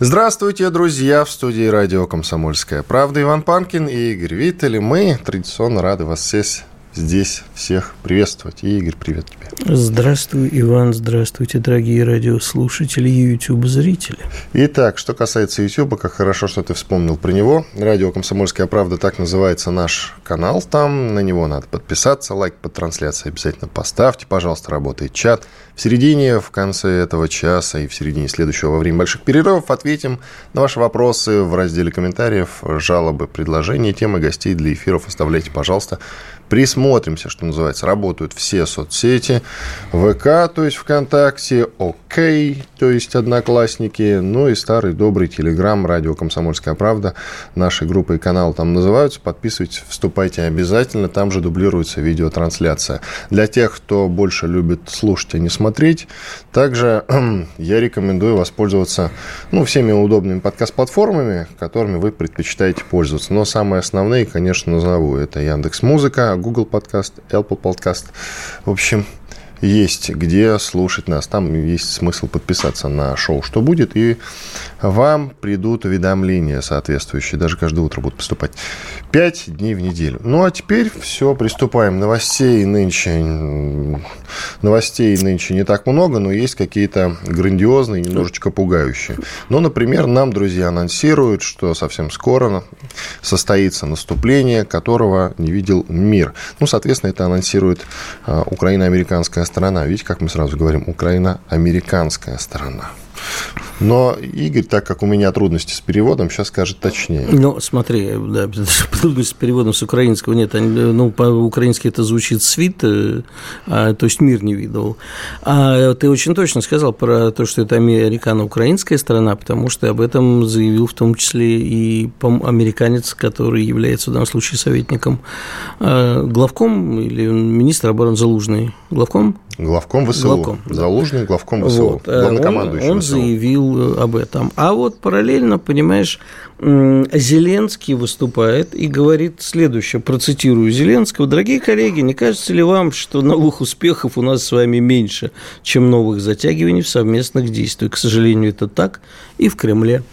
Здравствуйте, друзья! В студии радио «Комсомольская правда» Иван Панкин и Игорь Виттель. Мы традиционно рады вас здесь, здесь всех приветствовать. И, Игорь, привет тебе. Здравствуй, Иван. Здравствуйте, дорогие радиослушатели и YouTube-зрители. Итак, что касается YouTube, как хорошо, что ты вспомнил про него. Радио «Комсомольская правда» так называется наш канал там. На него надо подписаться, лайк под трансляцией обязательно поставьте. Пожалуйста, работает чат. В середине, в конце этого часа и в середине следующего во время больших перерывов ответим на ваши вопросы в разделе комментариев, жалобы, предложения, темы гостей для эфиров оставляйте, пожалуйста. Присмотримся, что называется. Работают все соцсети. ВК, то есть ВКонтакте, ОК, то есть Одноклассники, ну и старый добрый Телеграм, радио «Комсомольская правда». Наши группы и каналы там называются. Подписывайтесь, вступайте обязательно. Там же дублируется видеотрансляция. Для тех, кто больше любит слушать, а не смотреть, также я рекомендую воспользоваться ну, всеми удобными подкаст-платформами, которыми вы предпочитаете пользоваться. Но самые основные, конечно, назову. Это Яндекс Музыка, Google подкаст, Apple подкаст. В общем, есть где слушать нас. Там есть смысл подписаться на шоу «Что будет», и вам придут уведомления соответствующие. Даже каждое утро будут поступать. Пять дней в неделю. Ну, а теперь все, приступаем. Новостей нынче... Новостей нынче не так много, но есть какие-то грандиозные, немножечко пугающие. Ну, например, нам, друзья, анонсируют, что совсем скоро состоится наступление, которого не видел мир. Ну, соответственно, это анонсирует а, украино-американская сторона. Видите, как мы сразу говорим, Украина-американская сторона. Но Игорь, так как у меня трудности с переводом, сейчас скажет точнее. Ну, смотри, да, трудности с переводом с украинского нет. Ну, по-украински это звучит «свит», э, а, то есть «мир не видел». А ты очень точно сказал про то, что это американо-украинская страна, потому что об этом заявил в том числе и американец, который является в данном случае советником а, главком или министр обороны Залужный. Главком? Главком ВСУ. Главком, да. Залужный, главком ВСУ. Вот. Главнокомандующий он, он заявил об этом. А вот параллельно, понимаешь, Зеленский выступает и говорит следующее, процитирую Зеленского. Дорогие коллеги, не кажется ли вам, что новых успехов у нас с вами меньше, чем новых затягиваний в совместных действиях? К сожалению, это так и в Кремле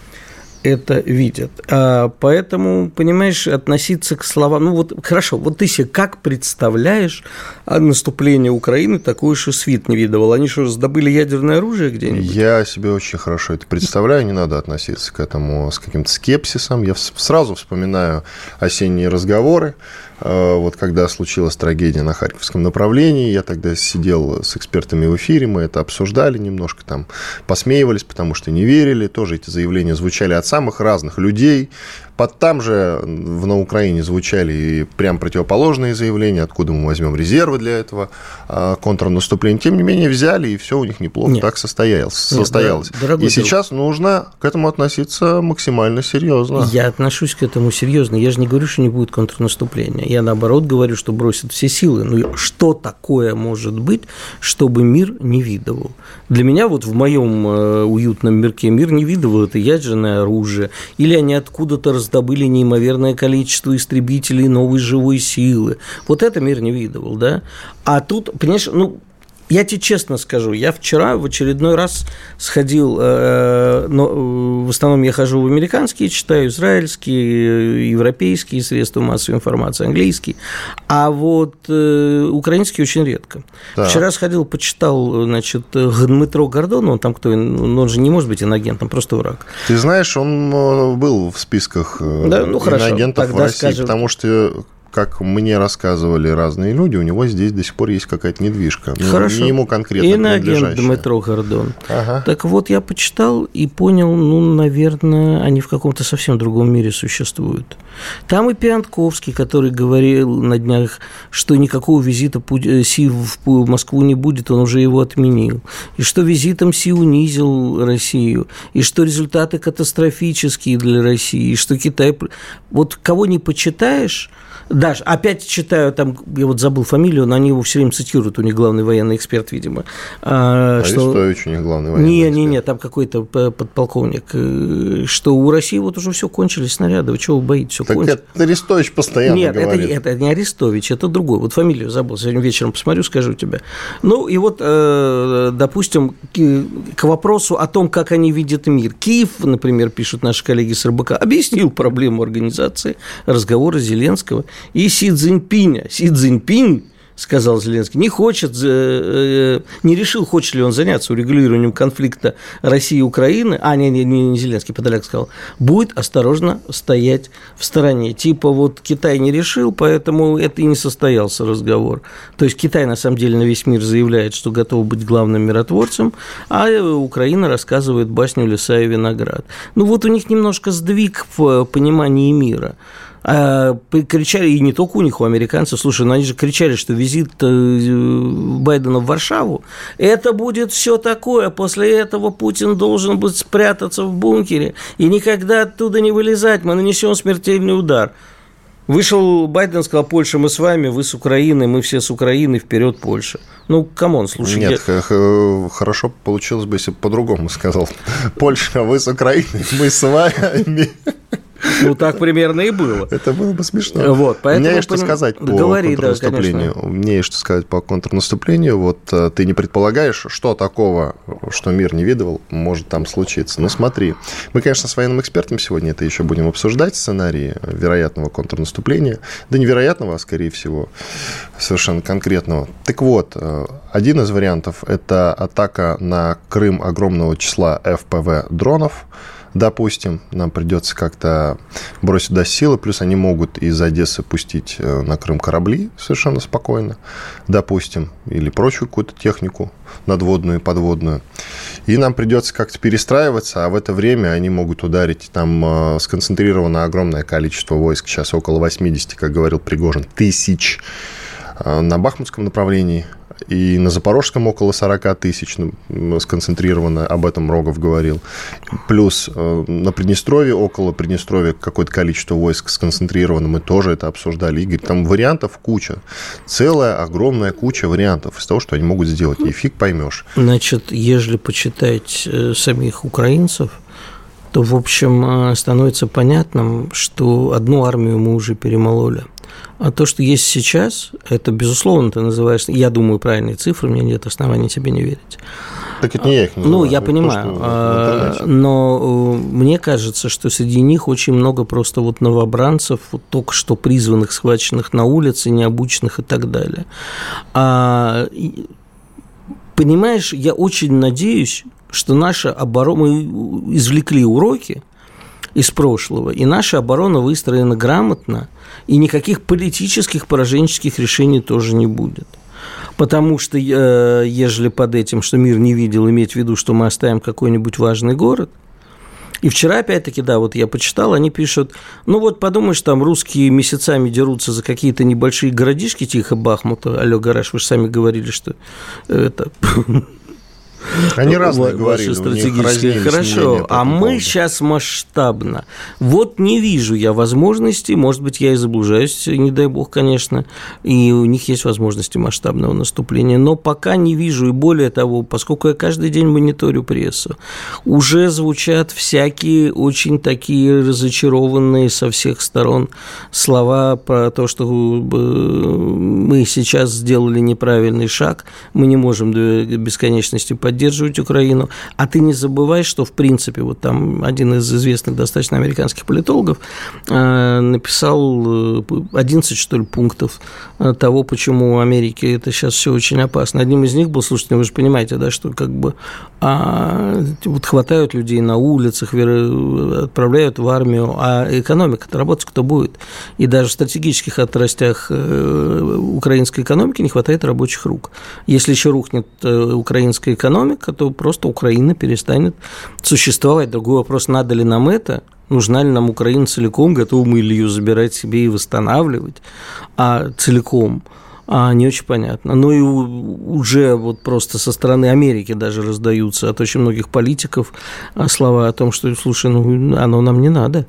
это видят. А поэтому, понимаешь, относиться к словам... Ну вот хорошо, вот ты себе как представляешь наступление Украины такое, что свит не видывал? Они что, раздобыли ядерное оружие где-нибудь? Я себе очень хорошо это представляю, не надо относиться к этому с каким-то скепсисом. Я сразу вспоминаю осенние разговоры, вот когда случилась трагедия на Харьковском направлении, я тогда сидел с экспертами в эфире, мы это обсуждали немножко, там посмеивались, потому что не верили, тоже эти заявления звучали от самых разных людей, под там же на Украине звучали и прям противоположные заявления, откуда мы возьмем резервы для этого а, контрнаступления. Тем не менее, взяли, и все у них неплохо Нет. так состоялось. состоялось. Нет, дорогой и сейчас нужно к этому относиться максимально серьезно. Я отношусь к этому серьезно. Я же не говорю, что не будет контрнаступления. Я наоборот говорю, что бросят все силы. Ну что такое может быть, чтобы мир не видывал? Для меня вот в моем э, уютном мирке мир не видывал это ядерное оружие. Или они откуда-то раздобыли неимоверное количество истребителей новой живой силы. Вот это мир не видывал, да? А тут, понимаешь, ну, я тебе честно скажу, я вчера в очередной раз сходил, э, но э, в основном я хожу в американские, читаю израильские, европейские средства массовой информации, английские, а вот э, украинские очень редко. Да. Вчера сходил, почитал, значит, Дмитро Гордон, он там кто, он же не может быть иногентом, просто враг. Ты знаешь, он был в списках да, ну, хорошо, в России, скажем... потому что как мне рассказывали разные люди, у него здесь до сих пор есть какая-то недвижка. Ну, Хорошо. Не ему конкретно Иноагент Дмитро Гордон. Ага. Так вот, я почитал и понял, ну, наверное, они в каком-то совсем другом мире существуют. Там и Пиантковский, который говорил на днях, что никакого визита э, Си в Москву не будет, он уже его отменил. И что визитом Си унизил Россию. И что результаты катастрофические для России. И что Китай... Вот кого не почитаешь, Даш, опять читаю, там, я вот забыл фамилию, но они его все время цитируют, у них главный военный эксперт, видимо. А, что... Арестович у них главный военный не, эксперт. Не, не, там какой-то подполковник, э, что у России вот уже все кончились снаряды, вы чего вы боитесь, все так кончилось. это Арестович постоянно Нет, говорит. Это, это не Арестович, это другой, вот фамилию забыл, сегодня вечером посмотрю, скажу тебе. Ну, и вот, э, допустим, к вопросу о том, как они видят мир. Киев, например, пишут наши коллеги с РБК, объяснил проблему организации разговора Зеленского и Си Цзиньпиня. Си Цзиньпинь сказал Зеленский, не хочет, э, э, не решил, хочет ли он заняться урегулированием конфликта России и Украины, а, не, не, не Зеленский, Подоляк сказал, будет осторожно стоять в стороне. Типа вот Китай не решил, поэтому это и не состоялся разговор. То есть Китай на самом деле на весь мир заявляет, что готов быть главным миротворцем, а Украина рассказывает басню «Леса и виноград». Ну вот у них немножко сдвиг в понимании мира. А, кричали, и не только у них, у американцев, слушай, ну они же кричали, что визит э, Байдена в Варшаву, это будет все такое, после этого Путин должен будет спрятаться в бункере и никогда оттуда не вылезать, мы нанесем смертельный удар. Вышел Байден, сказал, Польша, мы с вами, вы с Украиной, мы все с Украины, вперед Польша. Ну, come on, слушай. Нет, я... хорошо получилось бы, если бы по-другому сказал. Польша, вы с Украиной, мы с вами. Ну, так примерно и было. Это было бы смешно. Вот, поэтому... Мне есть что сказать по Говори, контрнаступлению. Да, Мне есть что сказать по контрнаступлению. Вот э, ты не предполагаешь, что такого, что мир не видывал, может там случиться. Ну, смотри. Мы, конечно, с военным экспертом сегодня это еще будем обсуждать, сценарии вероятного контрнаступления. Да невероятного, а скорее всего, совершенно конкретного. Так вот, э, один из вариантов – это атака на Крым огромного числа ФПВ дронов – допустим, нам придется как-то бросить до силы, плюс они могут из Одессы пустить э, на Крым корабли совершенно спокойно, допустим, или прочую какую-то технику надводную и подводную. И нам придется как-то перестраиваться, а в это время они могут ударить. Там э, сконцентрировано огромное количество войск, сейчас около 80, как говорил Пригожин, тысяч э, на Бахмутском направлении, и на Запорожском около 40 тысяч ну, сконцентрировано, об этом Рогов говорил. Плюс э, на Приднестровье, около Приднестровья какое-то количество войск сконцентрировано, мы тоже это обсуждали. Игорь, там вариантов куча. Целая огромная куча вариантов из того, что они могут сделать. И фиг поймешь. Значит, если почитать э, самих украинцев, то, в общем, э, становится понятным, что одну армию мы уже перемололи – а то, что есть сейчас, это, безусловно, ты называешь, я думаю, правильные цифры, меня нет оснований тебе не верить. Так это не я их называю. Ну, я понимаю. То, а, но э, мне кажется, что среди них очень много просто вот новобранцев, вот только что призванных, схваченных на улице, необученных и так далее. А, понимаешь, я очень надеюсь, что наша оборона, мы извлекли уроки – из прошлого. И наша оборона выстроена грамотно, и никаких политических пораженческих решений тоже не будет. Потому что, э, ежели под этим, что мир не видел, иметь в виду, что мы оставим какой-нибудь важный город, и вчера, опять-таки, да, вот я почитал, они пишут, ну вот подумаешь, там русские месяцами дерутся за какие-то небольшие городишки тихо Бахмута. Алло, гараж, вы же сами говорили, что это они разные Ва- говорили. стратегические. Хорошо, а мы поводу. сейчас масштабно. Вот не вижу я возможности, может быть, я и заблужаюсь, не дай бог, конечно, и у них есть возможности масштабного наступления, но пока не вижу, и более того, поскольку я каждый день мониторю прессу, уже звучат всякие очень такие разочарованные со всех сторон слова про то, что э, мы сейчас сделали неправильный шаг, мы не можем до бесконечности поддерживать поддерживать Украину. А ты не забывай, что, в принципе, вот там один из известных достаточно американских политологов э, написал 11, э, что ли, пунктов э, того, почему у Америки это сейчас все очень опасно. Одним из них был, слушайте, вы же понимаете, да, что как бы а, вот хватают людей на улицах, отправляют в армию, а экономика-то работать кто будет? И даже в стратегических отрастях украинской экономики не хватает рабочих рук. Если еще рухнет украинская экономика, то просто Украина перестанет существовать. Другой вопрос, надо ли нам это, нужна ли нам Украина целиком, готовы мы ли ее забирать себе и восстанавливать а целиком, а, не очень понятно. Ну и уже вот просто со стороны Америки даже раздаются от очень многих политиков а, слова о том, что, слушай, ну оно нам не надо.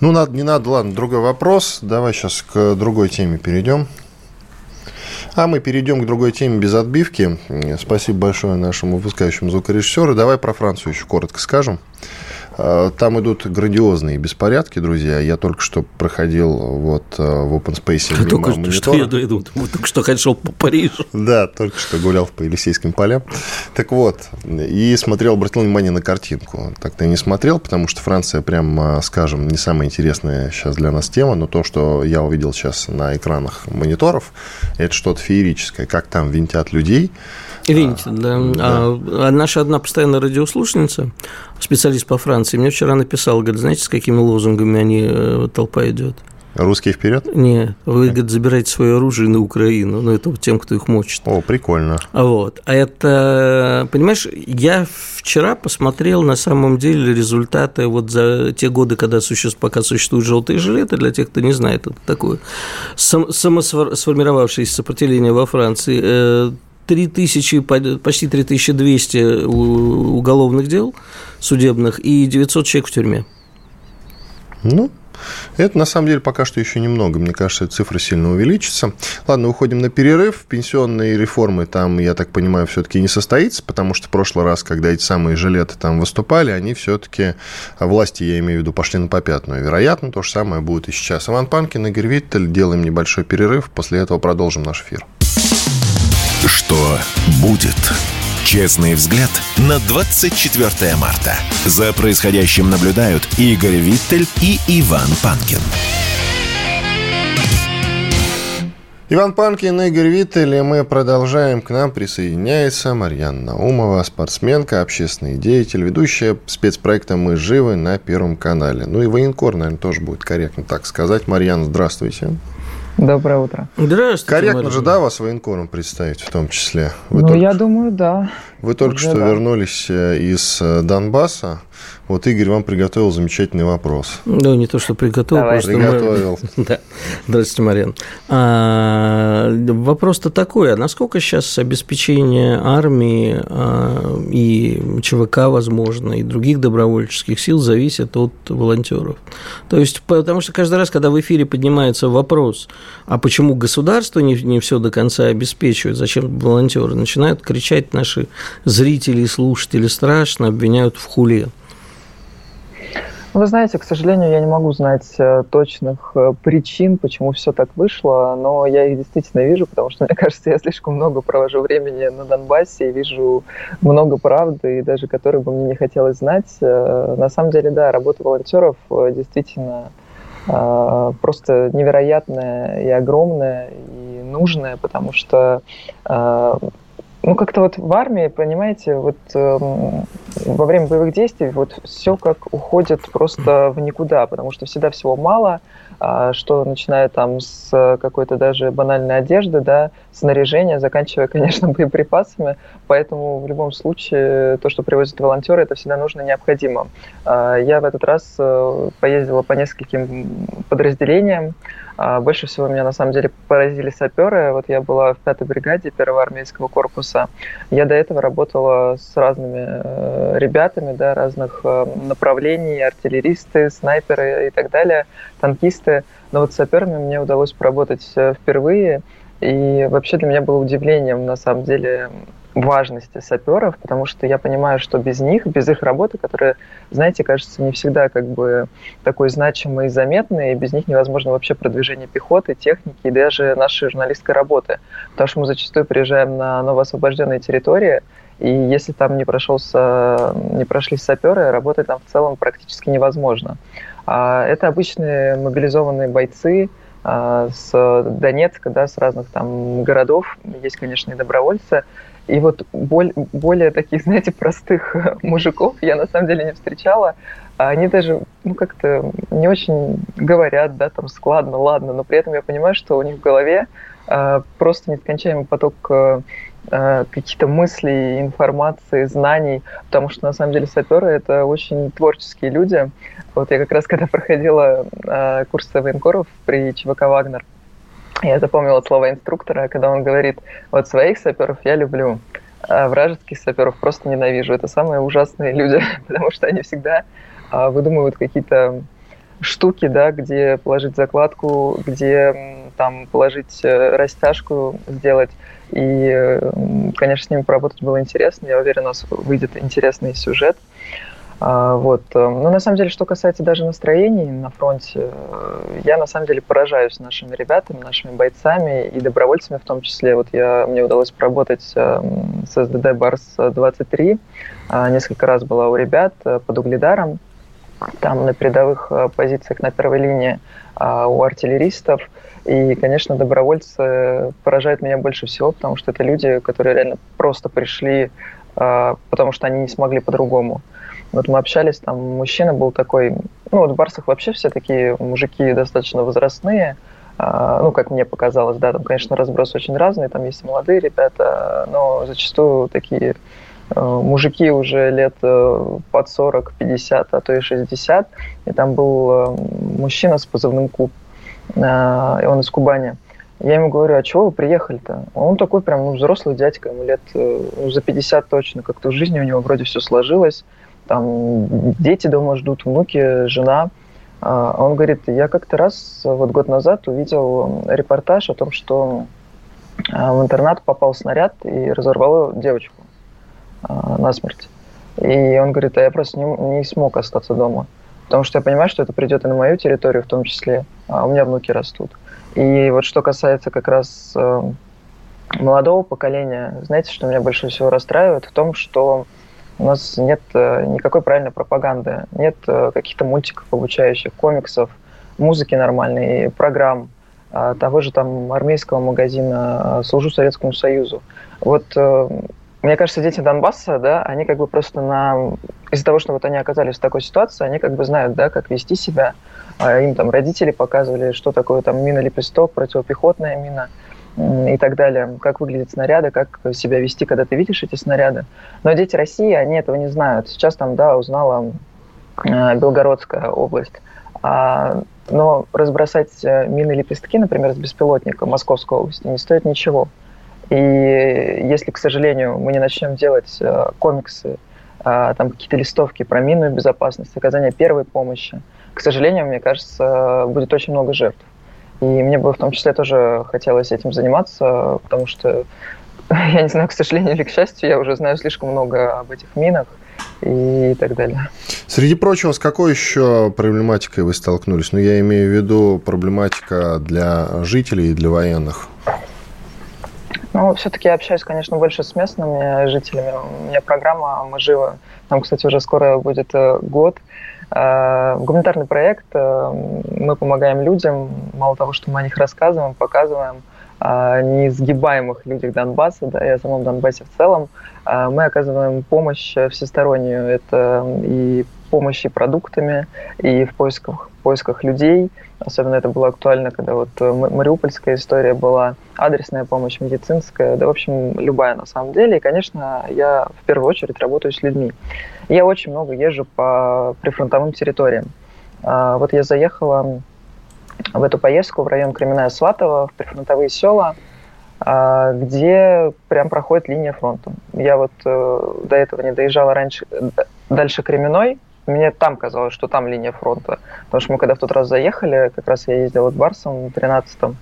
Ну, надо, не надо, ладно, другой вопрос. Давай сейчас к другой теме перейдем. А мы перейдем к другой теме без отбивки. Спасибо большое нашему выпускающему звукорежиссеру. Давай про Францию еще коротко скажем. А, там идут грандиозные беспорядки, друзья. Я только что проходил вот э, в Open Space мимо Только монитора. что я иду, только что шел по Парижу. Да, только что гулял по Елисейским полям. Так вот, и смотрел, обратил внимание на картинку. Так-то я не смотрел, потому что Франция, прям, скажем, не самая интересная сейчас для нас тема, но то, что я увидел сейчас на экранах мониторов, это что-то феерическое. Как там винтят людей, Видите, да. да. А, наша одна постоянная радиослушательница, специалист по Франции, мне вчера написала, говорит, знаете, с какими лозунгами они э, толпа идет? Русские вперед? Нет, вы, говорит, забирайте свое оружие на Украину, ну, это тем, кто их мочит. О, прикольно. Вот, а это, понимаешь, я вчера посмотрел на самом деле результаты вот за те годы, когда существ, пока существуют желтые жилеты, для тех, кто не знает, это такое самосформировавшееся сопротивление во Франции, э, 3000, почти 3200 уголовных дел судебных и 900 человек в тюрьме. Ну, это на самом деле пока что еще немного. Мне кажется, цифра сильно увеличится. Ладно, уходим на перерыв. Пенсионные реформы там, я так понимаю, все-таки не состоится, потому что в прошлый раз, когда эти самые жилеты там выступали, они все-таки, власти, я имею в виду, пошли на попятную. Вероятно, то же самое будет и сейчас. Иван Панкин, Игорь Виттель. Делаем небольшой перерыв. После этого продолжим наш эфир. Что будет? Честный взгляд на 24 марта. За происходящим наблюдают Игорь Виттель и Иван Панкин. Иван Панкин, Игорь Виттель, и мы продолжаем. К нам присоединяется Марьяна Наумова, спортсменка, общественный деятель, ведущая спецпроекта «Мы живы» на Первом канале. Ну и военкор, наверное, тоже будет корректно так сказать. Марьяна, здравствуйте. Доброе утро. Здравствуйте. Корректно Марина. же, да, вас военкором представить в том числе? Вы ну, только, я думаю, да. Вы только Уже что да. вернулись э, из э, Донбасса. Вот Игорь вам приготовил замечательный вопрос. Ну, не то, что приготовил, Давай. просто... Приготовил. да. Здравствуйте, Марин. А, вопрос-то такой, а насколько сейчас обеспечение армии а, и ЧВК, возможно, и других добровольческих сил зависит от волонтеров? То есть, потому что каждый раз, когда в эфире поднимается вопрос, а почему государство не, не все до конца обеспечивает, зачем волонтеры, начинают кричать наши зрители и слушатели страшно, обвиняют в хуле. Вы знаете, к сожалению, я не могу знать э, точных э, причин, почему все так вышло, но я их действительно вижу, потому что, мне кажется, я слишком много провожу времени на Донбассе и вижу много правды, и даже которой бы мне не хотелось знать. Э, на самом деле, да, работа волонтеров действительно просто невероятная и огромная, и нужная, потому что ну, как-то вот в армии, понимаете, вот э, во время боевых действий вот все как уходит просто в никуда, потому что всегда всего мало, что начиная там с какой-то даже банальной одежды, да, снаряжения, заканчивая, конечно, боеприпасами, поэтому в любом случае то, что привозят волонтеры, это всегда нужно необходимо. Э, я в этот раз э, поездила по нескольким подразделениям, а, больше всего меня на самом деле поразили саперы. Вот я была в пятой бригаде первого армейского корпуса. Я до этого работала с разными э, ребятами, да, разных э, направлений, артиллеристы, снайперы и так далее, танкисты. Но вот с саперами мне удалось поработать э, впервые. И вообще для меня было удивлением, на самом деле, важности саперов, потому что я понимаю, что без них, без их работы, которая, знаете, кажется, не всегда как бы такой значимой и заметной, и без них невозможно вообще продвижение пехоты, техники и даже нашей журналистской работы. Потому что мы зачастую приезжаем на новоосвобожденные территории, и если там не, прошелся, не прошли саперы, работать там в целом практически невозможно. А это обычные мобилизованные бойцы а, с Донецка, да, с разных там городов. Есть, конечно, и добровольцы. И вот боль, более таких, знаете, простых мужиков я на самом деле не встречала. Они даже, ну, как-то не очень говорят, да, там, складно, ладно, но при этом я понимаю, что у них в голове э, просто нескончаемый поток э, какие-то мысли, информации, знаний, потому что на самом деле саперы это очень творческие люди. Вот я как раз когда проходила э, курсы военкоров при ЧВК «Вагнер», я запомнила слова инструктора, когда он говорит, вот своих саперов я люблю, а вражеских саперов просто ненавижу. Это самые ужасные люди, потому что они всегда э, выдумывают какие-то штуки, да, где положить закладку, где там положить э, растяжку, сделать. И, конечно, с ними поработать было интересно. Я уверен, у нас выйдет интересный сюжет. А, вот. Э, но на самом деле, что касается даже настроений на фронте, э, я на самом деле поражаюсь нашими ребятами, нашими бойцами и добровольцами в том числе. Вот я, мне удалось поработать с СДД Барс-23. А, несколько раз была у ребят под Угледаром. Там на передовых позициях на первой линии а, у артиллеристов – и, конечно, добровольцы поражают меня больше всего, потому что это люди, которые реально просто пришли, а, потому что они не смогли по-другому. Вот мы общались, там мужчина был такой, ну вот в Барсах вообще все такие мужики достаточно возрастные, а, ну, как мне показалось, да, там, конечно, разброс очень разный, там есть молодые ребята, но зачастую такие а, мужики уже лет э, под 40, 50, а то и 60. И там был мужчина с позывным «Куб», он из Кубани. Я ему говорю, а чего вы приехали-то? Он такой прям ну, взрослый дядька, ему лет э, ну, за 50 точно, как-то в жизни у него вроде все сложилось, там дети дома ждут, внуки, жена. А он говорит, я как-то раз, вот год назад, увидел репортаж о том, что а, в интернат попал снаряд и разорвал девочку насмерть. И он говорит, а я просто не, не смог остаться дома потому что я понимаю, что это придет и на мою территорию в том числе, а у меня внуки растут. И вот что касается как раз э, молодого поколения, знаете, что меня больше всего расстраивает в том, что у нас нет э, никакой правильной пропаганды, нет э, каких-то мультиков обучающих, комиксов, музыки нормальной, программ, а, того же там армейского магазина «Служу Советскому Союзу». Вот мне кажется, дети Донбасса, да, они как бы просто на... Из-за того, что вот они оказались в такой ситуации, они как бы знают, да, как вести себя. А им там родители показывали, что такое там мина-лепесток, противопехотная мина и так далее, как выглядят снаряды, как себя вести, когда ты видишь эти снаряды. Но дети России, они этого не знают. Сейчас там, да, узнала э, Белгородская область. А, но разбросать э, мины-лепестки, например, с беспилотника Московской области не стоит ничего. И если, к сожалению, мы не начнем делать э, комиксы, э, там какие-то листовки про минную безопасность, оказание первой помощи, к сожалению, мне кажется, будет очень много жертв. И мне бы в том числе тоже хотелось этим заниматься, потому что, я не знаю, к сожалению или к счастью, я уже знаю слишком много об этих минах и так далее. Среди прочего, с какой еще проблематикой вы столкнулись? Ну, я имею в виду проблематика для жителей и для военных. Ну, все-таки я общаюсь, конечно, больше с местными жителями. У меня программа «Мы живы». Там, кстати, уже скоро будет э, год. Э, гуманитарный проект. Э, мы помогаем людям. Мало того, что мы о них рассказываем, показываем неизгибаемых людях Донбасса, да, и о самом Донбассе в целом. Мы оказываем помощь всестороннюю. Это и помощи продуктами, и в поисках, поисках людей – Особенно это было актуально, когда вот э, мариупольская история была, адресная помощь, медицинская, да, в общем, любая на самом деле. И, конечно, я в первую очередь работаю с людьми. Я очень много езжу по прифронтовым территориям. А, вот я заехала в эту поездку в район Кременная Сватова, в прифронтовые села, а, где прям проходит линия фронта. Я вот э, до этого не доезжала раньше, дальше Кременной, мне там казалось, что там линия фронта. Потому что мы когда в тот раз заехали, как раз я ездил к Барсам в 13-м,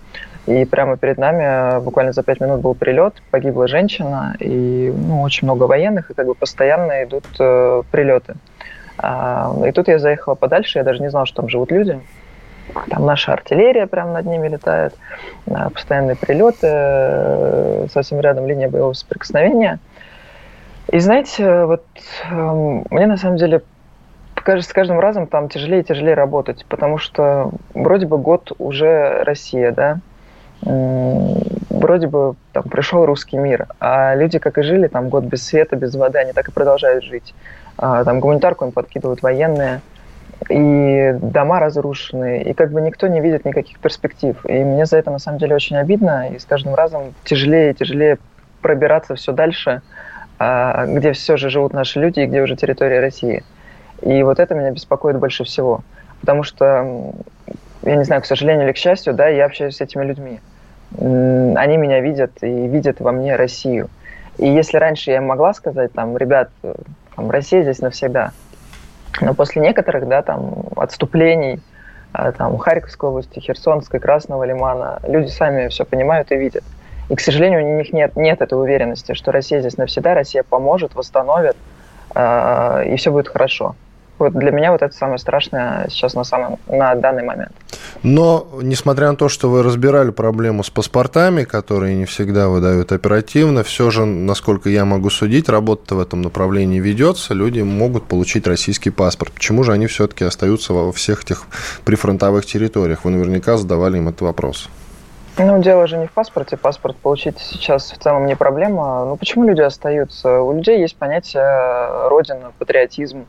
и прямо перед нами буквально за пять минут был прилет, погибла женщина, и ну, очень много военных, и как бы постоянно идут э, прилеты. А, и тут я заехала подальше, я даже не знала, что там живут люди. Там наша артиллерия прямо над ними летает, постоянные прилеты, э, совсем рядом линия боевого соприкосновения – И знаете, вот э, мне на самом деле с каждым разом там тяжелее и тяжелее работать, потому что вроде бы год уже Россия, да, вроде бы там пришел русский мир, а люди как и жили там год без света, без воды, они так и продолжают жить. А, там гуманитарку им подкидывают военные, и дома разрушены, и как бы никто не видит никаких перспектив. И мне за это на самом деле очень обидно, и с каждым разом тяжелее и тяжелее пробираться все дальше, а, где все же живут наши люди и где уже территория России. И вот это меня беспокоит больше всего. Потому что, я не знаю, к сожалению или к счастью, да, я общаюсь с этими людьми. Они меня видят и видят во мне Россию. И если раньше я могла сказать, там, ребят, там, Россия здесь навсегда, но после некоторых, да, там, отступлений, а, там, Харьковской области, Херсонской, Красного Лимана, люди сами все понимают и видят. И, к сожалению, у них нет, нет этой уверенности, что Россия здесь навсегда, Россия поможет, восстановит, э, и все будет хорошо. Вот для меня вот это самое страшное сейчас на, самом, на данный момент. Но, несмотря на то, что вы разбирали проблему с паспортами, которые не всегда выдают оперативно, все же, насколько я могу судить, работа в этом направлении ведется, люди могут получить российский паспорт. Почему же они все-таки остаются во всех этих прифронтовых территориях? Вы наверняка задавали им этот вопрос. Ну, дело же не в паспорте. Паспорт получить сейчас в целом не проблема. Ну, почему люди остаются? У людей есть понятие родина, патриотизм.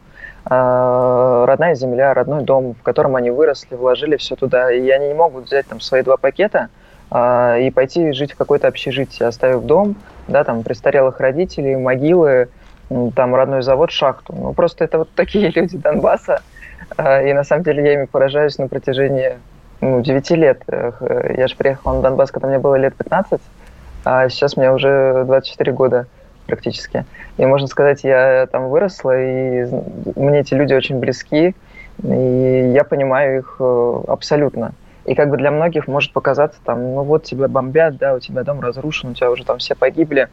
А, родная земля, родной дом, в котором они выросли, вложили все туда, и они не могут взять там свои два пакета а, и пойти жить в какое-то общежитие, оставив дом, да, там престарелых родителей, могилы, там родной завод, шахту. Ну, просто это вот такие люди Донбасса, а, и на самом деле я ими поражаюсь на протяжении ну, 9 лет. Я же приехала на Донбасс, когда мне было лет 15, а сейчас мне уже 24 года практически. И можно сказать, я там выросла, и мне эти люди очень близки, и я понимаю их э, абсолютно. И как бы для многих может показаться, там, ну вот тебя бомбят, да, у тебя дом разрушен, у тебя уже там все погибли,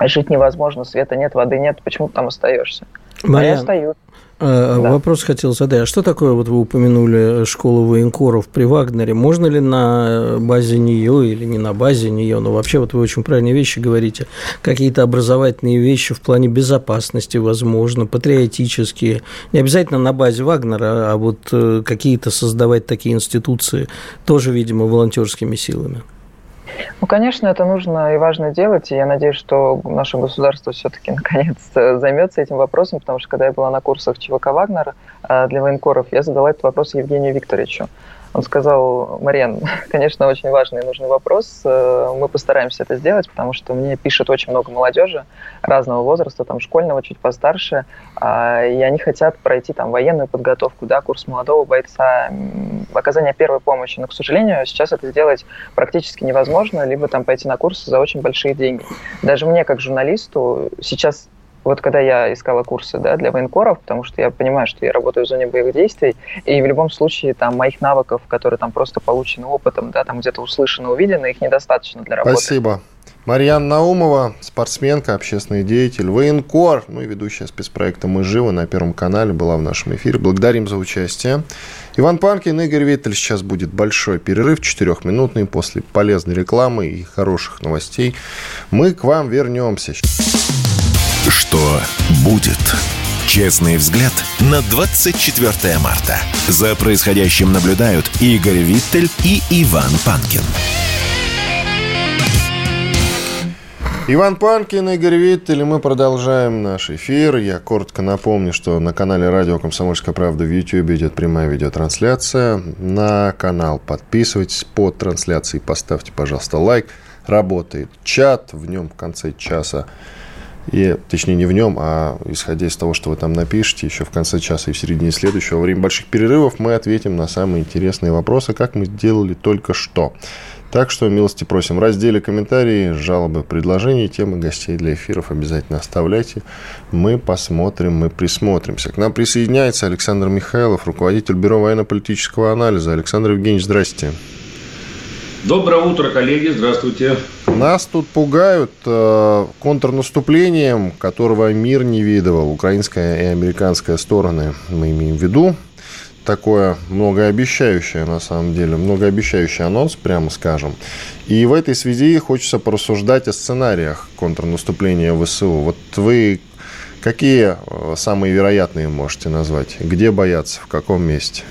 жить невозможно, света нет, воды нет, почему ты там остаешься? Мария, а я остаюсь. А, да. Вопрос хотел задать. А что такое, вот вы упомянули школу военкоров при Вагнере? Можно ли на базе нее или не на базе нее, но вообще вот вы очень правильные вещи говорите, какие-то образовательные вещи в плане безопасности, возможно, патриотические, не обязательно на базе Вагнера, а вот э, какие-то создавать такие институции тоже, видимо, волонтерскими силами? Ну, конечно, это нужно и важно делать, и я надеюсь, что наше государство все-таки наконец займется этим вопросом, потому что когда я была на курсах ЧВК «Вагнер» э, для военкоров, я задала этот вопрос Евгению Викторовичу. Он сказал, Марьян, конечно, очень важный и нужный вопрос. Э, мы постараемся это сделать, потому что мне пишет очень много молодежи разного возраста, там школьного, чуть постарше, а, и они хотят пройти там военную подготовку, да, курс молодого бойца, оказание первой помощи. Но, к сожалению, сейчас это сделать практически невозможно, либо там пойти на курсы за очень большие деньги. Даже мне, как журналисту, сейчас вот когда я искала курсы да, для военкоров, потому что я понимаю, что я работаю в зоне боевых действий, и в любом случае там моих навыков, которые там просто получены опытом, да, там где-то услышаны, увидены, их недостаточно для работы. Спасибо. Марьяна Наумова, спортсменка, общественный деятель, военкор, ну и ведущая спецпроекта «Мы живы» на Первом канале, была в нашем эфире. Благодарим за участие. Иван Панкин, Игорь Виттель. Сейчас будет большой перерыв, четырехминутный, после полезной рекламы и хороших новостей. Мы к вам вернемся. Что будет? Честный взгляд на 24 марта. За происходящим наблюдают Игорь Виттель и Иван Панкин. Иван Панкин, Игорь Виттель, и мы продолжаем наш эфир. Я коротко напомню, что на канале Радио «Комсомольская правда» в YouTube идет прямая видеотрансляция. На канал подписывайтесь под трансляцией, поставьте, пожалуйста, лайк. Работает чат, в нем в конце часа и, точнее, не в нем, а исходя из того, что вы там напишете, еще в конце часа и в середине следующего, во время больших перерывов мы ответим на самые интересные вопросы, как мы сделали только что. Так что, милости просим, разделе комментарии, жалобы, предложения, темы гостей для эфиров обязательно оставляйте. Мы посмотрим, мы присмотримся. К нам присоединяется Александр Михайлов, руководитель Бюро военно-политического анализа. Александр Евгеньевич, здрасте. Доброе утро, коллеги, здравствуйте. Нас тут пугают э, контрнаступлением, которого мир не видывал. Украинская и американская стороны мы имеем в виду. такое многообещающее, на самом деле, многообещающий анонс, прямо скажем. И в этой связи хочется порассуждать о сценариях контрнаступления ВСУ. Вот вы какие э, самые вероятные можете назвать? Где бояться, в каком месте?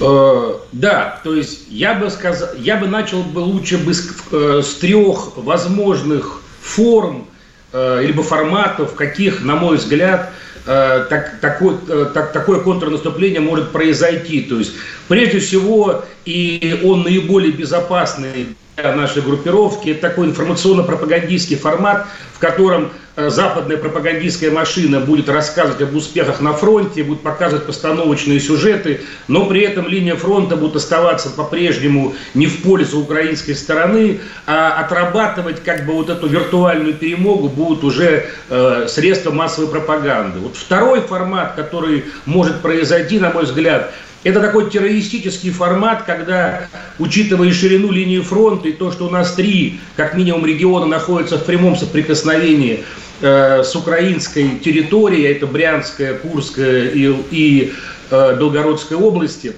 Э, да, то есть я бы сказал, я бы начал бы лучше бы с, э, с трех возможных форм э, либо форматов, каких, на мой взгляд, так, такой, так, такое контрнаступление может произойти. То есть, прежде всего, и он наиболее безопасный для нашей группировки, это такой информационно-пропагандистский формат, в котором Э, западная пропагандистская машина будет рассказывать об успехах на фронте, будет показывать постановочные сюжеты, но при этом линия фронта будет оставаться по-прежнему не в пользу украинской стороны, а отрабатывать как бы вот эту виртуальную перемогу будут уже э, средства массовой пропаганды. Вот второй формат, который может произойти, на мой взгляд, это такой террористический формат, когда, учитывая ширину линии фронта и то, что у нас три, как минимум, региона находятся в прямом соприкосновении э, с украинской территорией, это Брянская, Курская и, и э, Белгородская области,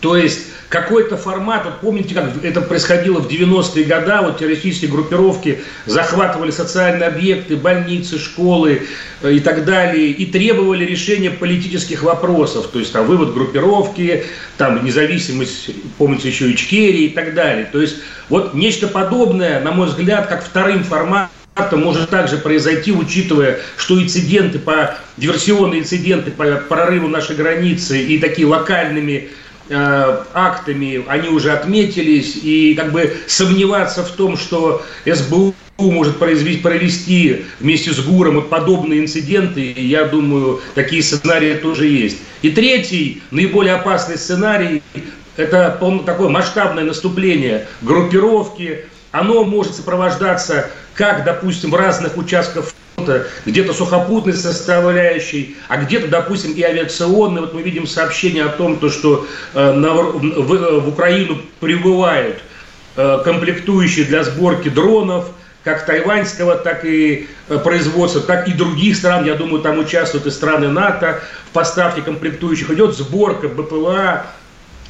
то есть какой-то формат, вот помните, как это происходило в 90-е годы, вот террористические группировки захватывали социальные объекты, больницы, школы э, и так далее, и требовали решения политических вопросов, то есть там вывод группировки, там независимость, помните, еще Ичкерии и так далее. То есть вот нечто подобное, на мой взгляд, как вторым форматом, может также произойти, учитывая, что инциденты по диверсионные инциденты по прорыву нашей границы и такие локальными Э, актами они уже отметились, и как бы сомневаться в том, что СБУ может произвести, провести вместе с ГУРом вот подобные инциденты, я думаю, такие сценарии тоже есть. И третий, наиболее опасный сценарий, это такое масштабное наступление группировки, оно может сопровождаться как, допустим, в разных участках где-то сухопутной составляющей, а где-то, допустим, и авиационной. Вот мы видим сообщение о том, то, что э, на, в, в Украину прибывают э, комплектующие для сборки дронов, как тайваньского, так и э, производства, так и других стран. Я думаю, там участвуют и страны НАТО в поставке комплектующих. Идет сборка БПЛА,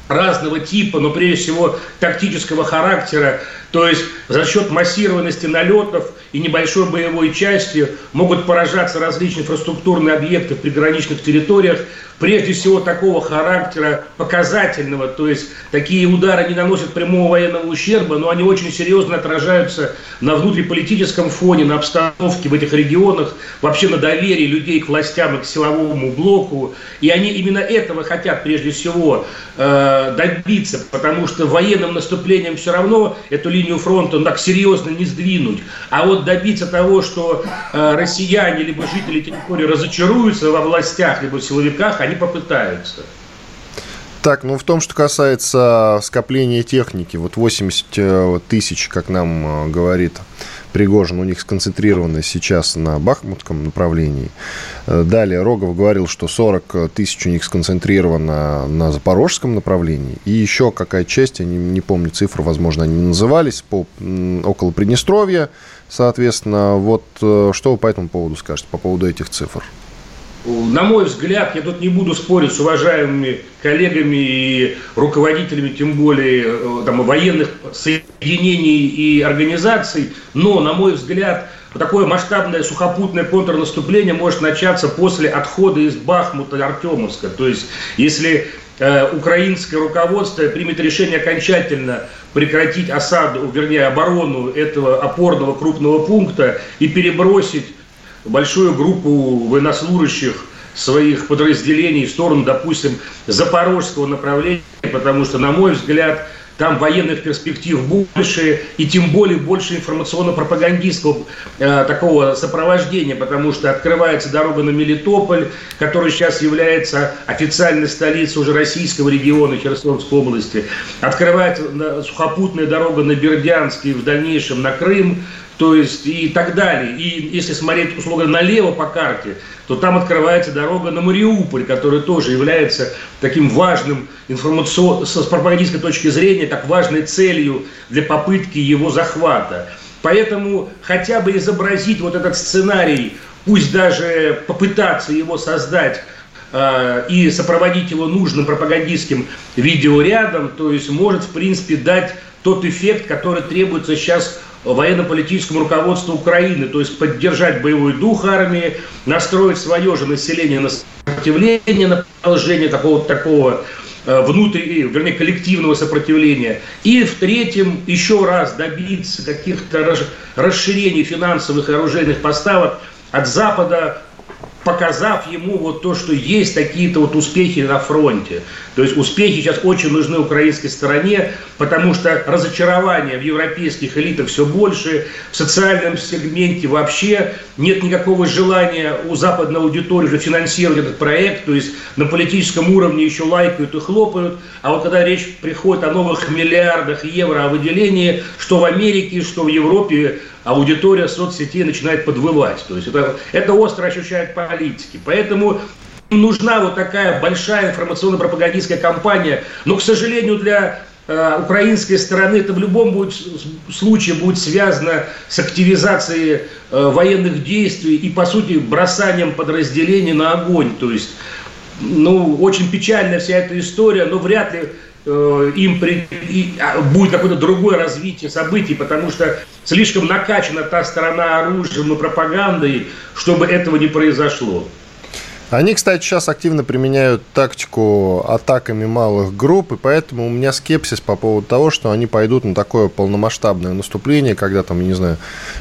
разного типа, но прежде всего тактического характера. То есть за счет массированности налетов и небольшой боевой части могут поражаться различные инфраструктурные объекты в приграничных территориях, прежде всего такого характера показательного, то есть такие удары не наносят прямого военного ущерба, но они очень серьезно отражаются на внутриполитическом фоне, на обстановке в этих регионах, вообще на доверии людей к властям и к силовому блоку. И они именно этого хотят прежде всего э, добиться, потому что военным наступлением все равно эту линию фронта ну, так серьезно не сдвинуть. А вот добиться того, что э, россияне либо жители территории разочаруются во властях, либо в силовиках, они попытаются. Так, ну в том, что касается скопления техники, вот 80 э, тысяч, как нам э, говорит Пригожин, у них сконцентрированы сейчас на Бахмутском направлении. Э, далее Рогов говорил, что 40 тысяч у них сконцентрировано на Запорожском направлении. И еще какая часть, я не, не помню цифры, возможно, они назывались, по, около Приднестровья, соответственно. Вот что вы по этому поводу скажете, по поводу этих цифр? На мой взгляд, я тут не буду спорить с уважаемыми коллегами и руководителями, тем более э, там, военных соединений и организаций, но, на мой взгляд, такое масштабное сухопутное контрнаступление может начаться после отхода из Бахмута Артемовска. То есть, если э, украинское руководство примет решение окончательно прекратить осаду, вернее, оборону этого опорного крупного пункта и перебросить большую группу военнослужащих своих подразделений в сторону, допустим, запорожского направления, потому что, на мой взгляд, там военных перспектив больше, и тем более больше информационно-пропагандистского э, такого сопровождения, потому что открывается дорога на Мелитополь, который сейчас является официальной столицей уже российского региона Херсонской области. Открывается сухопутная дорога на Бердянск и в дальнейшем на Крым то есть и так далее. И если смотреть, условно, налево по карте, то там открывается дорога на Мариуполь, которая тоже является таким важным информационным, с пропагандистской точки зрения, так важной целью для попытки его захвата. Поэтому хотя бы изобразить вот этот сценарий, пусть даже попытаться его создать э, и сопроводить его нужным пропагандистским видеорядом, то есть может, в принципе, дать тот эффект, который требуется сейчас военно-политическому руководству Украины, то есть поддержать боевой дух армии, настроить свое же население на сопротивление, на продолжение такого, такого э, внутри, вернее, коллективного сопротивления. И в-третьем, еще раз добиться каких-то расширений финансовых и оружейных поставок от Запада показав ему вот то, что есть какие-то вот успехи на фронте. То есть успехи сейчас очень нужны украинской стороне, потому что разочарование в европейских элитах все больше, в социальном сегменте вообще нет никакого желания у западной аудитории уже финансировать этот проект, то есть на политическом уровне еще лайкают и хлопают, а вот когда речь приходит о новых миллиардах евро о выделении, что в Америке, что в Европе, аудитория соцсетей начинает подвывать. То есть это, это остро ощущают политики. Поэтому нужна вот такая большая информационно-пропагандистская кампания. Но, к сожалению, для э, украинской стороны это в любом будет, случае будет связано с активизацией э, военных действий и, по сути, бросанием подразделений на огонь. То есть, ну, очень печальная вся эта история, но вряд ли им при, и, а, будет какое-то другое развитие событий, потому что слишком накачана та сторона оружием и пропагандой, чтобы этого не произошло. Они, кстати, сейчас активно применяют тактику атаками малых групп, и поэтому у меня скепсис по поводу того, что они пойдут на такое полномасштабное наступление, когда там, я не знаю,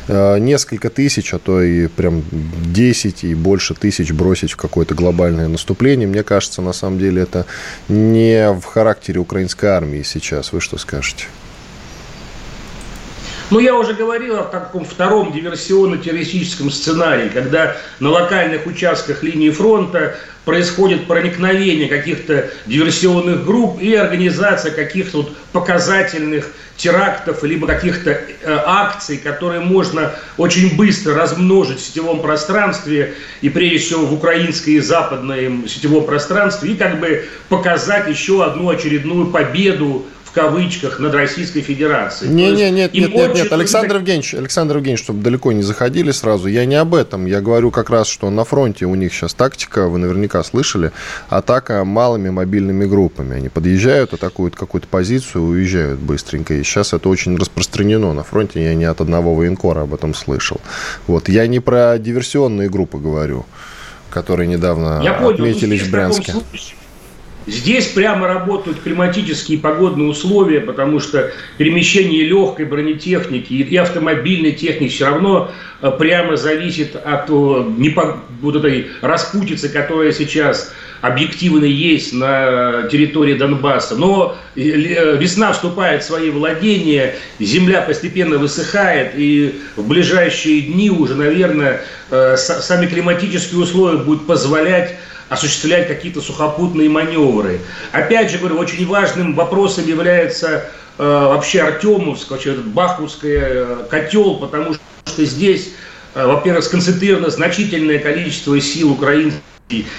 э, несколько тысяч, а то и прям 10 и больше тысяч бросить в какое-то глобальное наступление. Мне кажется, на самом деле это не в характере украинской армии сейчас. Вы что скажете? Ну, я уже говорил о таком втором диверсионно-террористическом сценарии, когда на локальных участках линии фронта происходит проникновение каких-то диверсионных групп и организация каких-то вот показательных терактов, либо каких-то э, акций, которые можно очень быстро размножить в сетевом пространстве, и прежде всего в украинском и западном сетевом пространстве, и как бы показать еще одну очередную победу кавычках над Российской Федерацией. Не, не, нет, нет, нет, нет, Александр Евгеньевич, Александр Евгеньевич, чтобы далеко не заходили сразу, я не об этом. Я говорю как раз, что на фронте у них сейчас тактика, вы наверняка слышали, атака малыми мобильными группами. Они подъезжают, атакуют какую-то позицию, уезжают быстренько. И сейчас это очень распространено на фронте. Я не от одного военкора об этом слышал. Вот. Я не про диверсионные группы говорю, которые недавно я отметились в Брянске. Случае, Здесь прямо работают климатические и погодные условия, потому что перемещение легкой бронетехники и автомобильной техники все равно э, прямо зависит от вот этой распутицы, которая сейчас объективно есть на территории Донбасса. Но э, э, весна вступает в свои владения, земля постепенно высыхает, и в ближайшие дни уже, наверное, сами климатические условия будут позволять осуществлять какие-то сухопутные маневры. Опять же, говорю, очень важным вопросом является э, вообще Артемовск, вообще этот Бахмутский э, котел, потому что здесь, э, во-первых, сконцентрировано значительное количество сил украинских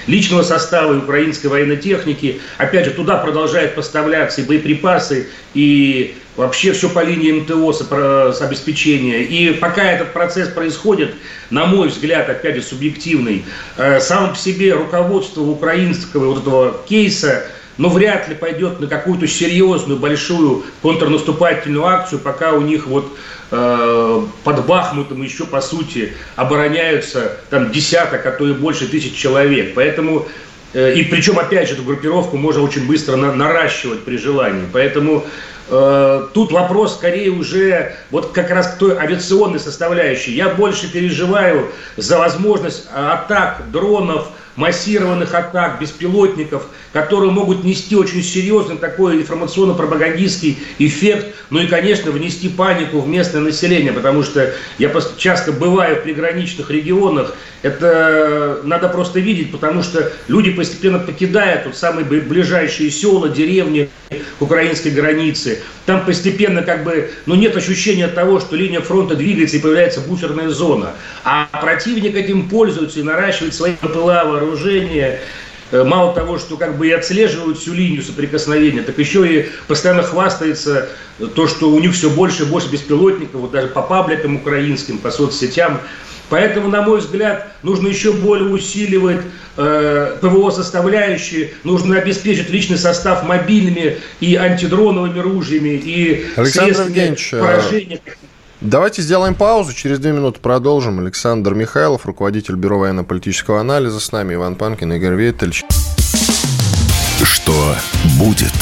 личного состава и украинской военной техники. Опять же, туда продолжают поставляться и боеприпасы, и вообще все по линии МТО с, обеспечения. И пока этот процесс происходит, на мой взгляд, опять же, субъективный, э, сам по себе руководство украинского вот этого кейса но вряд ли пойдет на какую-то серьезную, большую контрнаступательную акцию, пока у них вот э, под Бахмутом еще, по сути, обороняются там десяток, а то и больше тысяч человек. Поэтому э, и причем, опять же, эту группировку можно очень быстро на, наращивать при желании. Поэтому э, тут вопрос скорее уже вот как раз к той авиационной составляющей. Я больше переживаю за возможность атак дронов, массированных атак, беспилотников, которые могут нести очень серьезный такой информационно-пропагандистский эффект, ну и, конечно, внести панику в местное население, потому что я часто бываю в приграничных регионах, это надо просто видеть, потому что люди постепенно покидают вот самые ближайшие села, деревни к украинской границе. Там постепенно как бы, ну нет ощущения того, что линия фронта двигается и появляется буферная зона. А противник этим пользуется и наращивает свои ПЛА, вооружения, э, мало того, что как бы и отслеживают всю линию соприкосновения, так еще и постоянно хвастается то, что у них все больше и больше беспилотников, вот даже по пабликам украинским, по соцсетям. Поэтому, на мой взгляд, нужно еще более усиливать э, ПВО составляющие, нужно обеспечить личный состав мобильными и антидроновыми ружьями и Александр средствами э, поражения. Давайте сделаем паузу, через две минуты продолжим. Александр Михайлов, руководитель Бюро военно-политического анализа, с нами Иван Панкин, Игорь Виттельевич. Что будет?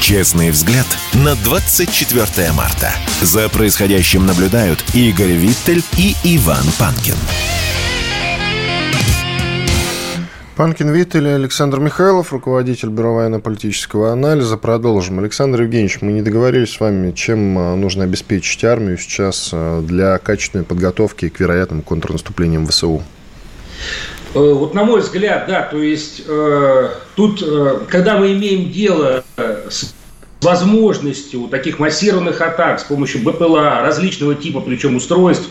Честный взгляд на 24 марта. За происходящим наблюдают Игорь Виттель и Иван Панкин. Панкин Виттель и Александр Михайлов, руководитель Бюро военно-политического анализа. Продолжим. Александр Евгеньевич, мы не договорились с вами, чем а, нужно обеспечить армию сейчас а, для качественной подготовки к вероятным контрнаступлениям ВСУ. Э, вот на мой взгляд, да, то есть э, тут, э, когда мы имеем дело с возможностью таких массированных атак с помощью БПЛА различного типа, причем устройств,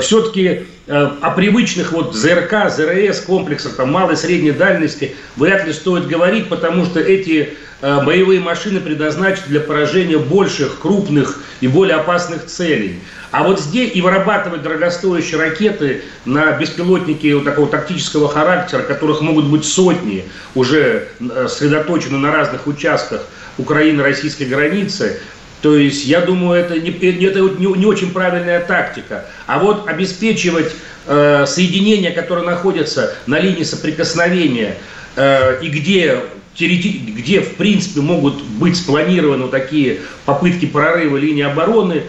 все-таки э, о привычных вот ЗРК, ЗРС комплексах там, малой средней дальности вряд ли стоит говорить, потому что эти э, боевые машины предназначены для поражения больших, крупных и более опасных целей. А вот здесь и вырабатывать дорогостоящие ракеты на беспилотники вот такого тактического характера, которых могут быть сотни, уже э, сосредоточены на разных участках Украины-российской границы, то есть, я думаю, это не, это не, не очень правильная тактика. А вот обеспечивать э, соединения, которые находятся на линии соприкосновения, э, и где где, в принципе, могут быть спланированы такие попытки прорыва линии обороны,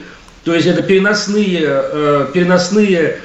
то есть это переносные, э, переносные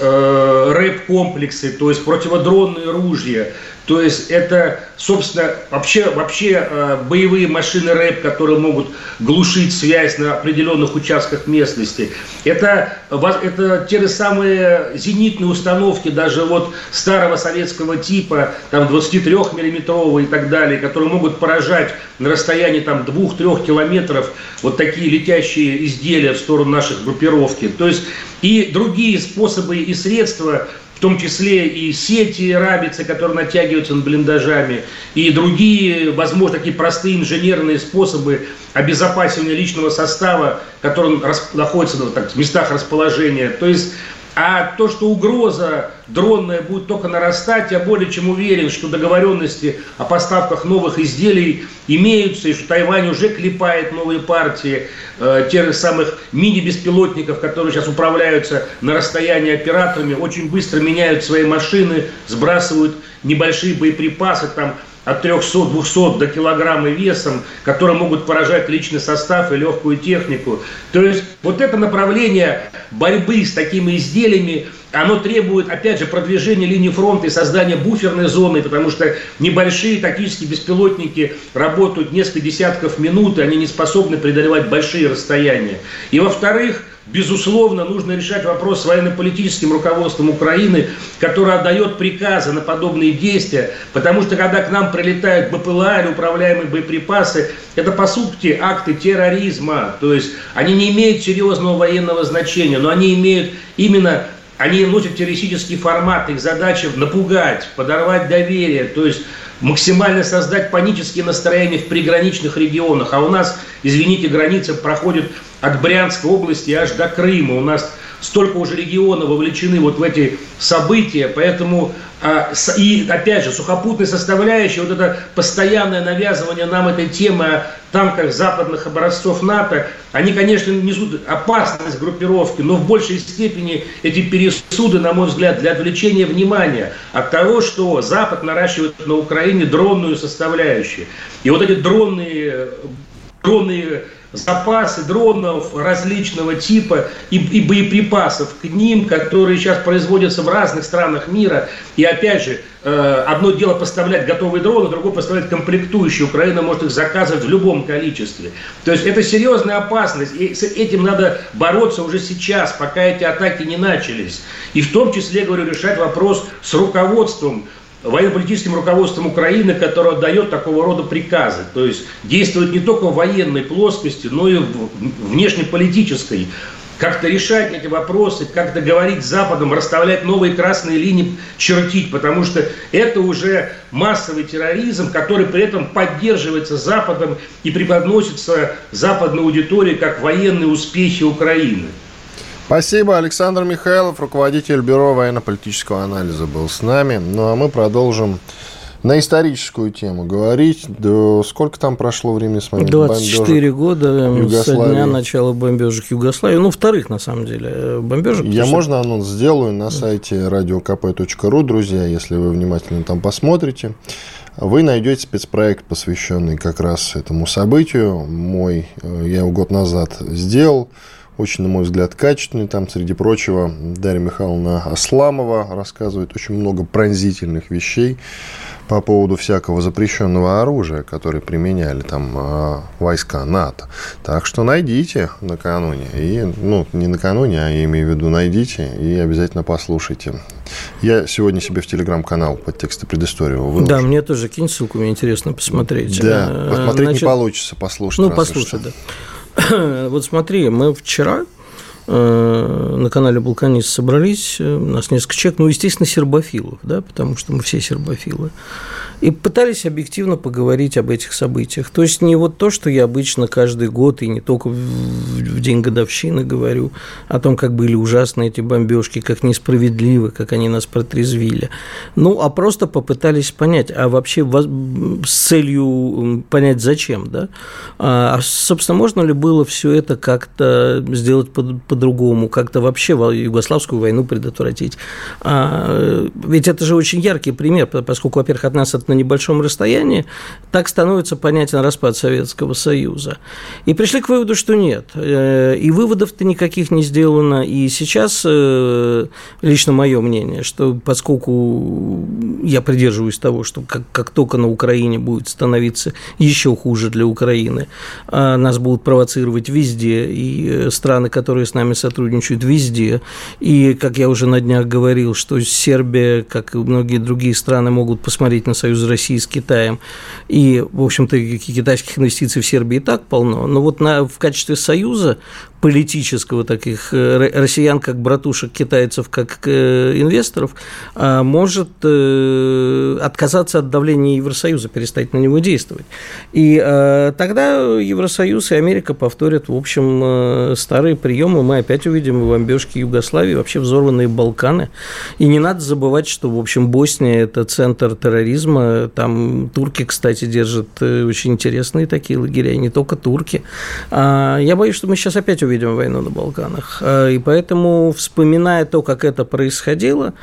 э, рэп-комплексы, то есть противодронные ружья, то есть это, собственно, вообще, вообще э, боевые машины рэп, которые могут глушить связь на определенных участках местности. Это, это те же самые зенитные установки, даже вот старого советского типа, там 23-миллиметровые и так далее, которые могут поражать на расстоянии там 2-3 километров вот такие летящие изделия в сторону наших группировки. То есть и другие способы и средства в том числе и сети рабицы, которые натягиваются над блиндажами, и другие, возможно, такие простые инженерные способы обезопасивания личного состава, который находится ну, в местах расположения. То есть а то, что угроза дронная будет только нарастать, я более чем уверен, что договоренности о поставках новых изделий имеются, и что Тайвань уже клепает новые партии э, тех самых мини-беспилотников, которые сейчас управляются на расстоянии операторами, очень быстро меняют свои машины, сбрасывают небольшие боеприпасы, там от 300-200 до килограмма весом, которые могут поражать личный состав и легкую технику. То есть вот это направление борьбы с такими изделиями, оно требует, опять же, продвижения линии фронта и создания буферной зоны, потому что небольшие тактические беспилотники работают несколько десятков минут, и они не способны преодолевать большие расстояния. И во-вторых, Безусловно, нужно решать вопрос с военно-политическим руководством Украины, которое отдает приказы на подобные действия, потому что когда к нам прилетают БПЛА или управляемые боеприпасы, это по сути акты терроризма, то есть они не имеют серьезного военного значения, но они имеют именно они носят террористический формат, их задача напугать, подорвать доверие, то есть максимально создать панические настроения в приграничных регионах. А у нас, извините, граница проходит от Брянской области аж до Крыма. У нас столько уже регионов вовлечены вот в эти события, поэтому а, и опять же сухопутная составляющая, вот это постоянное навязывание нам этой темы о танках западных образцов НАТО, они, конечно, несут опасность группировки, но в большей степени эти пересуды, на мой взгляд, для отвлечения внимания от того, что Запад наращивает на Украине дронную составляющую. И вот эти дронные, дронные запасы дронов различного типа и, и боеприпасов к ним, которые сейчас производятся в разных странах мира. И опять же, э, одно дело поставлять готовые дроны, другое поставлять комплектующие. Украина может их заказывать в любом количестве. То есть это серьезная опасность, и с этим надо бороться уже сейчас, пока эти атаки не начались. И в том числе, говорю, решать вопрос с руководством военно-политическим руководством Украины, которое дает такого рода приказы. То есть действует не только в военной плоскости, но и в внешнеполитической. Как-то решать эти вопросы, как-то говорить с Западом, расставлять новые красные линии, чертить, потому что это уже массовый терроризм, который при этом поддерживается Западом и преподносится западной аудитории как военные успехи Украины. Спасибо. Александр Михайлов, руководитель Бюро военно-политического анализа, был с нами. Ну, а мы продолжим на историческую тему говорить. Да сколько там прошло времени с момента 24 года со дня начала бомбежек Югославии. Ну, вторых, на самом деле, бомбежек. Я можно анонс сделаю на сайте radiokp.ru, друзья, если вы внимательно там посмотрите. Вы найдете спецпроект, посвященный как раз этому событию. Мой э, я его год назад сделал очень, на мой взгляд, качественный. Там, среди прочего, Дарья Михайловна Асламова рассказывает очень много пронзительных вещей по поводу всякого запрещенного оружия, которое применяли там а, войска НАТО. Так что найдите накануне. И, ну, не накануне, а я имею в виду найдите и обязательно послушайте. Я сегодня себе в телеграм-канал под тексты предысторию выложу. Да, мне тоже кинь ссылку, мне интересно посмотреть. Да, э, посмотреть Значит, не получится, послушать. Ну, послушать, да. Вот смотри, мы вчера на канале «Балканист» собрались, э, у нас несколько человек, ну, естественно, сербофилов, да, потому что мы все сербофилы и пытались объективно поговорить об этих событиях. То есть не вот то, что я обычно каждый год и не только в день годовщины говорю о том, как были ужасны эти бомбежки, как несправедливы, как они нас протрезвили. Ну, а просто попытались понять, а вообще с целью понять, зачем, да? А, собственно, можно ли было все это как-то сделать по-другому, как-то вообще Югославскую войну предотвратить? А, ведь это же очень яркий пример, поскольку, во-первых, от нас от на небольшом расстоянии, так становится понятен распад Советского Союза. И пришли к выводу, что нет. Э, и выводов-то никаких не сделано. И сейчас, э, лично мое мнение, что поскольку я придерживаюсь того, что как, как только на Украине будет становиться еще хуже для Украины, а нас будут провоцировать везде, и э, страны, которые с нами сотрудничают, везде. И, как я уже на днях говорил, что Сербия, как и многие другие страны, могут посмотреть на Союз России с Китаем. И, в общем-то, китайских инвестиций в Сербии и так полно. Но вот на, в качестве союза политического таких э, россиян как братушек, китайцев как э, инвесторов, а, может э, отказаться от давления Евросоюза, перестать на него действовать. И тогда Евросоюз и Америка повторят, в общем, старые приемы. Мы опять увидим бомбежки Югославии, вообще взорванные Балканы. И не надо забывать, что, в общем, Босния – это центр терроризма. Там турки, кстати, держат очень интересные такие лагеря, и не только турки. А, я боюсь, что мы сейчас опять увидим войну на Балканах. А, и поэтому, вспоминая то, как это происходило,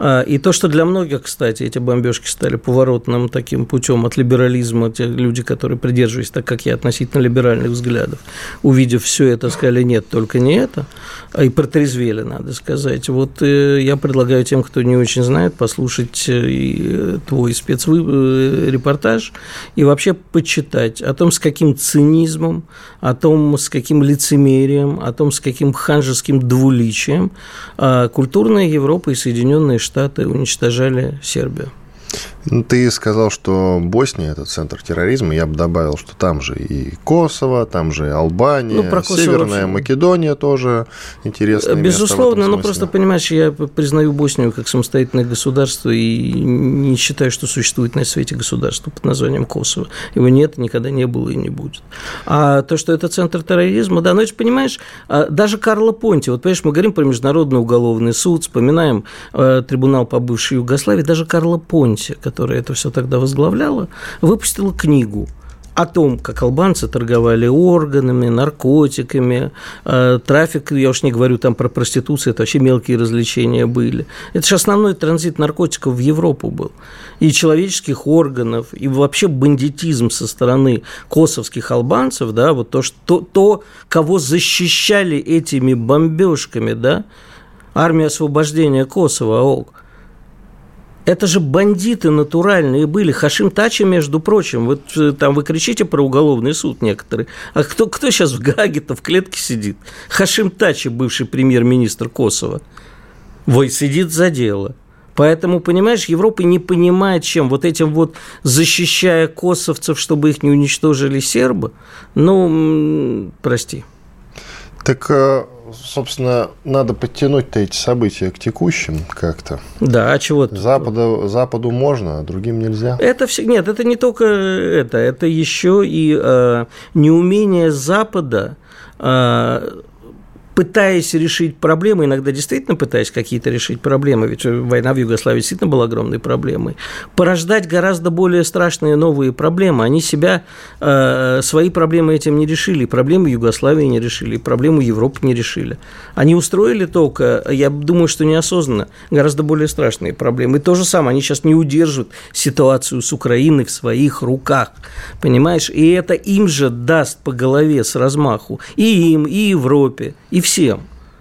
и то, что для многих, кстати, эти бомбежки стали поворотным таким путем от либерализма, те люди, которые придерживались, так как я, относительно либеральных взглядов, увидев все это, сказали, нет, только не это, а и протрезвели, надо сказать. Вот э, я предлагаю тем, кто не очень знает, послушать э, э, твой спецрепортаж и вообще почитать о том, с каким цинизмом, о том, с каким лицемерием, о том, с каким ханжеским двуличием а, культурная Европа и Соединенные Штаты Штаты уничтожали Сербию. Ну, ты сказал, что Босния – это центр терроризма. Я бы добавил, что там же и Косово, там же и Албания, ну, про Северная Македония тоже интересная. Безусловно, но просто, понимаешь, я признаю Боснию как самостоятельное государство и не считаю, что существует на свете государство под названием Косово. Его нет, никогда не было и не будет. А то, что это центр терроризма, да, но это, понимаешь, а, даже Карло Понти, вот, понимаешь, мы говорим про Международный уголовный суд, вспоминаем э, трибунал по бывшей Югославии, даже Карло Понти, которая это все тогда возглавляла, выпустила книгу о том, как албанцы торговали органами, наркотиками, э, трафик, я уж не говорю там про проституцию, это вообще мелкие развлечения были. Это же основной транзит наркотиков в Европу был. И человеческих органов, и вообще бандитизм со стороны косовских албанцев, да, вот то, что, то кого защищали этими бомбежками, да, армия освобождения Косово, ОК, это же бандиты натуральные были. Хашим Тачи, между прочим, вот э, там вы кричите про уголовный суд некоторые. А кто, кто сейчас в Гаге-то в клетке сидит? Хашим Тачи, бывший премьер-министр Косово. Вой сидит за дело. Поэтому, понимаешь, Европа не понимает, чем вот этим вот защищая косовцев, чтобы их не уничтожили сербы, ну, прости. Так э, собственно, надо подтянуть-то эти события к текущим как-то. Да, а чего Западу, Западу можно, а другим нельзя. Это все, нет, это не только это, это еще и э, неумение Запада э, пытаясь решить проблемы, иногда действительно пытаясь какие-то решить проблемы, ведь война в Югославии действительно была огромной проблемой, порождать гораздо более страшные новые проблемы. Они себя, э, свои проблемы этим не решили, проблемы Югославии не решили, проблему Европы не решили. Они устроили только, я думаю, что неосознанно, гораздо более страшные проблемы. И то же самое, они сейчас не удерживают ситуацию с Украиной в своих руках, понимаешь? И это им же даст по голове с размаху и им, и Европе, и всем.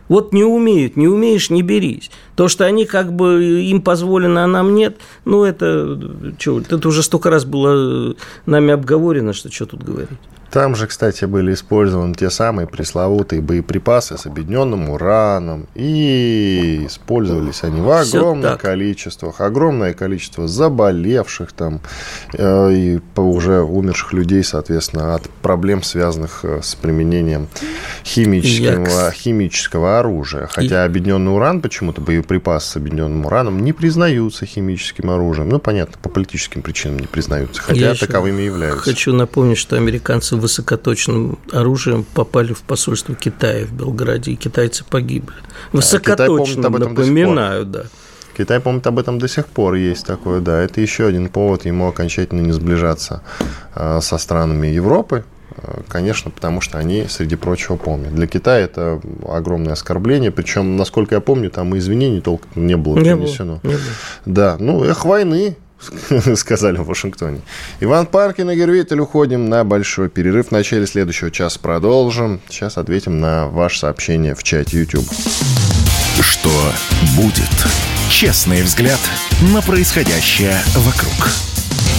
Вот не умеют, не умеешь, не берись. То, что они как бы им позволено, а нам нет, ну это, что, это уже столько раз было нами обговорено, что что тут говорить. Там же, кстати, были использованы те самые пресловутые боеприпасы с объединенным ураном. И использовались они в огромных количествах. Огромное количество заболевших там э, и уже умерших людей, соответственно, от проблем, связанных э, с применением химического, химического оружия. Хотя и... объединенный уран, почему-то боеприпасы с объединенным ураном не признаются химическим оружием. Ну, понятно, по политическим причинам не признаются, хотя Я таковыми являются. Хочу напомнить, что американцы высокоточным оружием попали в посольство Китая в Белграде, и китайцы погибли. Высокоточным, а, напоминаю, да. Китай помнит об этом до сих пор, есть такое, да. Это еще один повод ему окончательно не сближаться а, со странами Европы, а, Конечно, потому что они, среди прочего, помнят. Для Китая это огромное оскорбление. Причем, насколько я помню, там и извинений толком не было не принесено. Было, не было. Да, ну, эх, войны, сказали в Вашингтоне. Иван Паркин и Гервитель уходим на большой перерыв. В начале следующего часа продолжим. Сейчас ответим на ваше сообщение в чате YouTube. Что будет? Честный взгляд на происходящее вокруг.